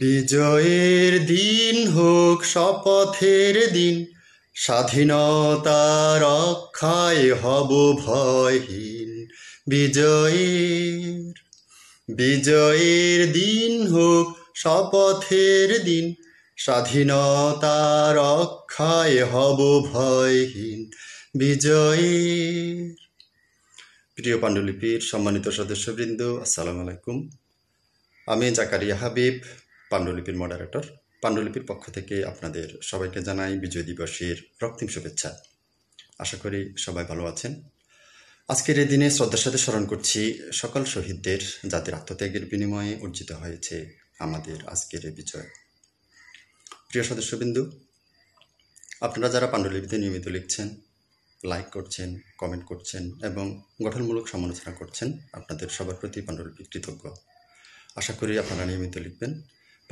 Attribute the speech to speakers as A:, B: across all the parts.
A: বিজয়ের দিন হোক শপথের দিন, স্বাধীনতা রক্ষায় হব ভয়হীন বিজয়ের। বিজয়ের দিন হোক শপথের দিন, স্বাধীনতা রক্ষায় হব ভয়হীন বিজয়ের। প্রিয় পাণ্ডুলিপির সম্মানিত সদস্যবৃন্দ, আসসালামু আলাইকুম। আমি জাকারিয়া হাবিব পাণ্ডুলিপির মডারেটর পাণ্ডুলিপির পক্ষ থেকে আপনাদের সবাইকে জানাই বিজয় দিবসের রক্তিম শুভেচ্ছা। আশা করি সবাই ভালো আছেন। আজকের এই দিনে শ্রদ্ধার সাথে স্মরণ করছি, সকল শহীদদের যাদের আত্মত্যাগের বিনিময়ে অর্জিত হয়েছে আমাদের আজকের এই বিজয়। প্রিয় সদস্যবিন্দু, আপনারা যারা পাণ্ডুলিপিতে নিয়মিত লিখছেন লাইক করছেন কমেন্ট করছেন এবং গঠনমূলক সমালোচনা করছেন, আপনাদের সবার প্রতি পাণ্ডুলিপি কৃতজ্ঞ। আশা করি আপনারা নিয়মিত লিখবেন।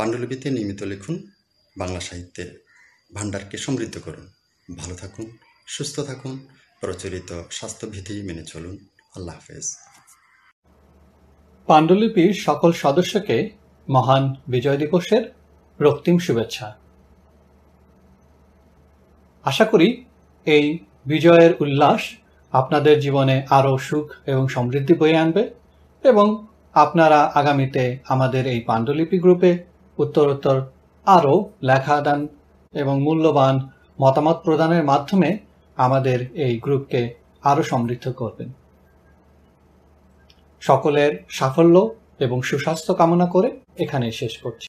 A: পাণ্ডুলিপিতে নিয়মিত লিখুন বাংলা সাহিত্যের ভাণ্ডারকে সমৃদ্ধ করুন। ভালো থাকুন, সুস্থ থাকুন, প্রচলিত স্বাস্থ্যবিধি মেনে চলুন। আল্লাহ হাফেজ।
B: পাণ্ডুলিপির সকল সদস্যকে মহান বিজয় দিবসের রক্তিম শুভেচ্ছা। আশা করি এই বিজয়ের উল্লাস আপনাদের জীবনে আরও সুখ এবং সমৃদ্ধি বয়ে আনবে এবং আপনারা আগামীতে আমাদের এই পাণ্ডুলিপি গ্রুপে উত্তরোত্তর আরও লেখাদান এবং মূল্যবান মতামত প্রদানের মাধ্যমে আমাদের এই গ্রুপকে আরও সমৃদ্ধ করবেন। সকলের সাফল্য এবং সুস্বাস্থ্য কামনা করে এখানে শেষ করছি।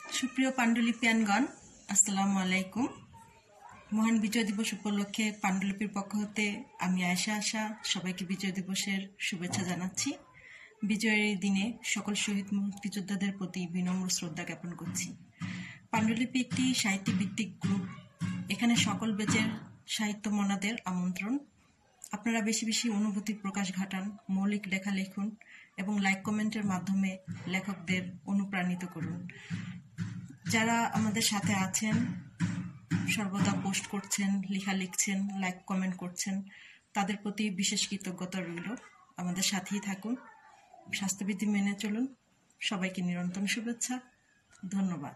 C: সুপ্রিয় পাণ্ডুলিপিয়ানগণ, আসসালামু আলাইকুম। মহান বিজয় দিবস উপলক্ষে পাণ্ডুলিপির পক্ষ হতে আমি আয়সা আশা সবাইকে বিজয় দিবসের শুভেচ্ছা জানাচ্ছি। বিজয়ের এই দিনে সকল শহীদ মুক্তিযোদ্ধাদের প্রতি বিনম্র শ্রদ্ধা জ্ঞাপন করছি। পাণ্ডুলিপি একটি সাহিত্য ভিত্তিক গ্রুপ। এখানে সকল বেচের সাহিত্য মনাদের আমন্ত্রণ। আপনারা বেশি বেশি অনুভূতি প্রকাশ ঘটান, মৌলিক লেখা লিখুন এবং লাইক কমেন্টের মাধ্যমে লেখকদের অনুপ্রাণিত করুন। যারা আমাদের সাথে আছেন, সর্বদা পোস্ট করছেন, লেখা লিখছেন, লাইক কমেন্ট করছেন, তাদের প্রতি বিশেষ কৃতজ্ঞতা রইল। আমাদের সাথেই থাকুন। স্বাস্থ্যবিধি মেনে চলুন। সবাইকে নিরন্তর শুভেচ্ছা। ধন্যবাদ।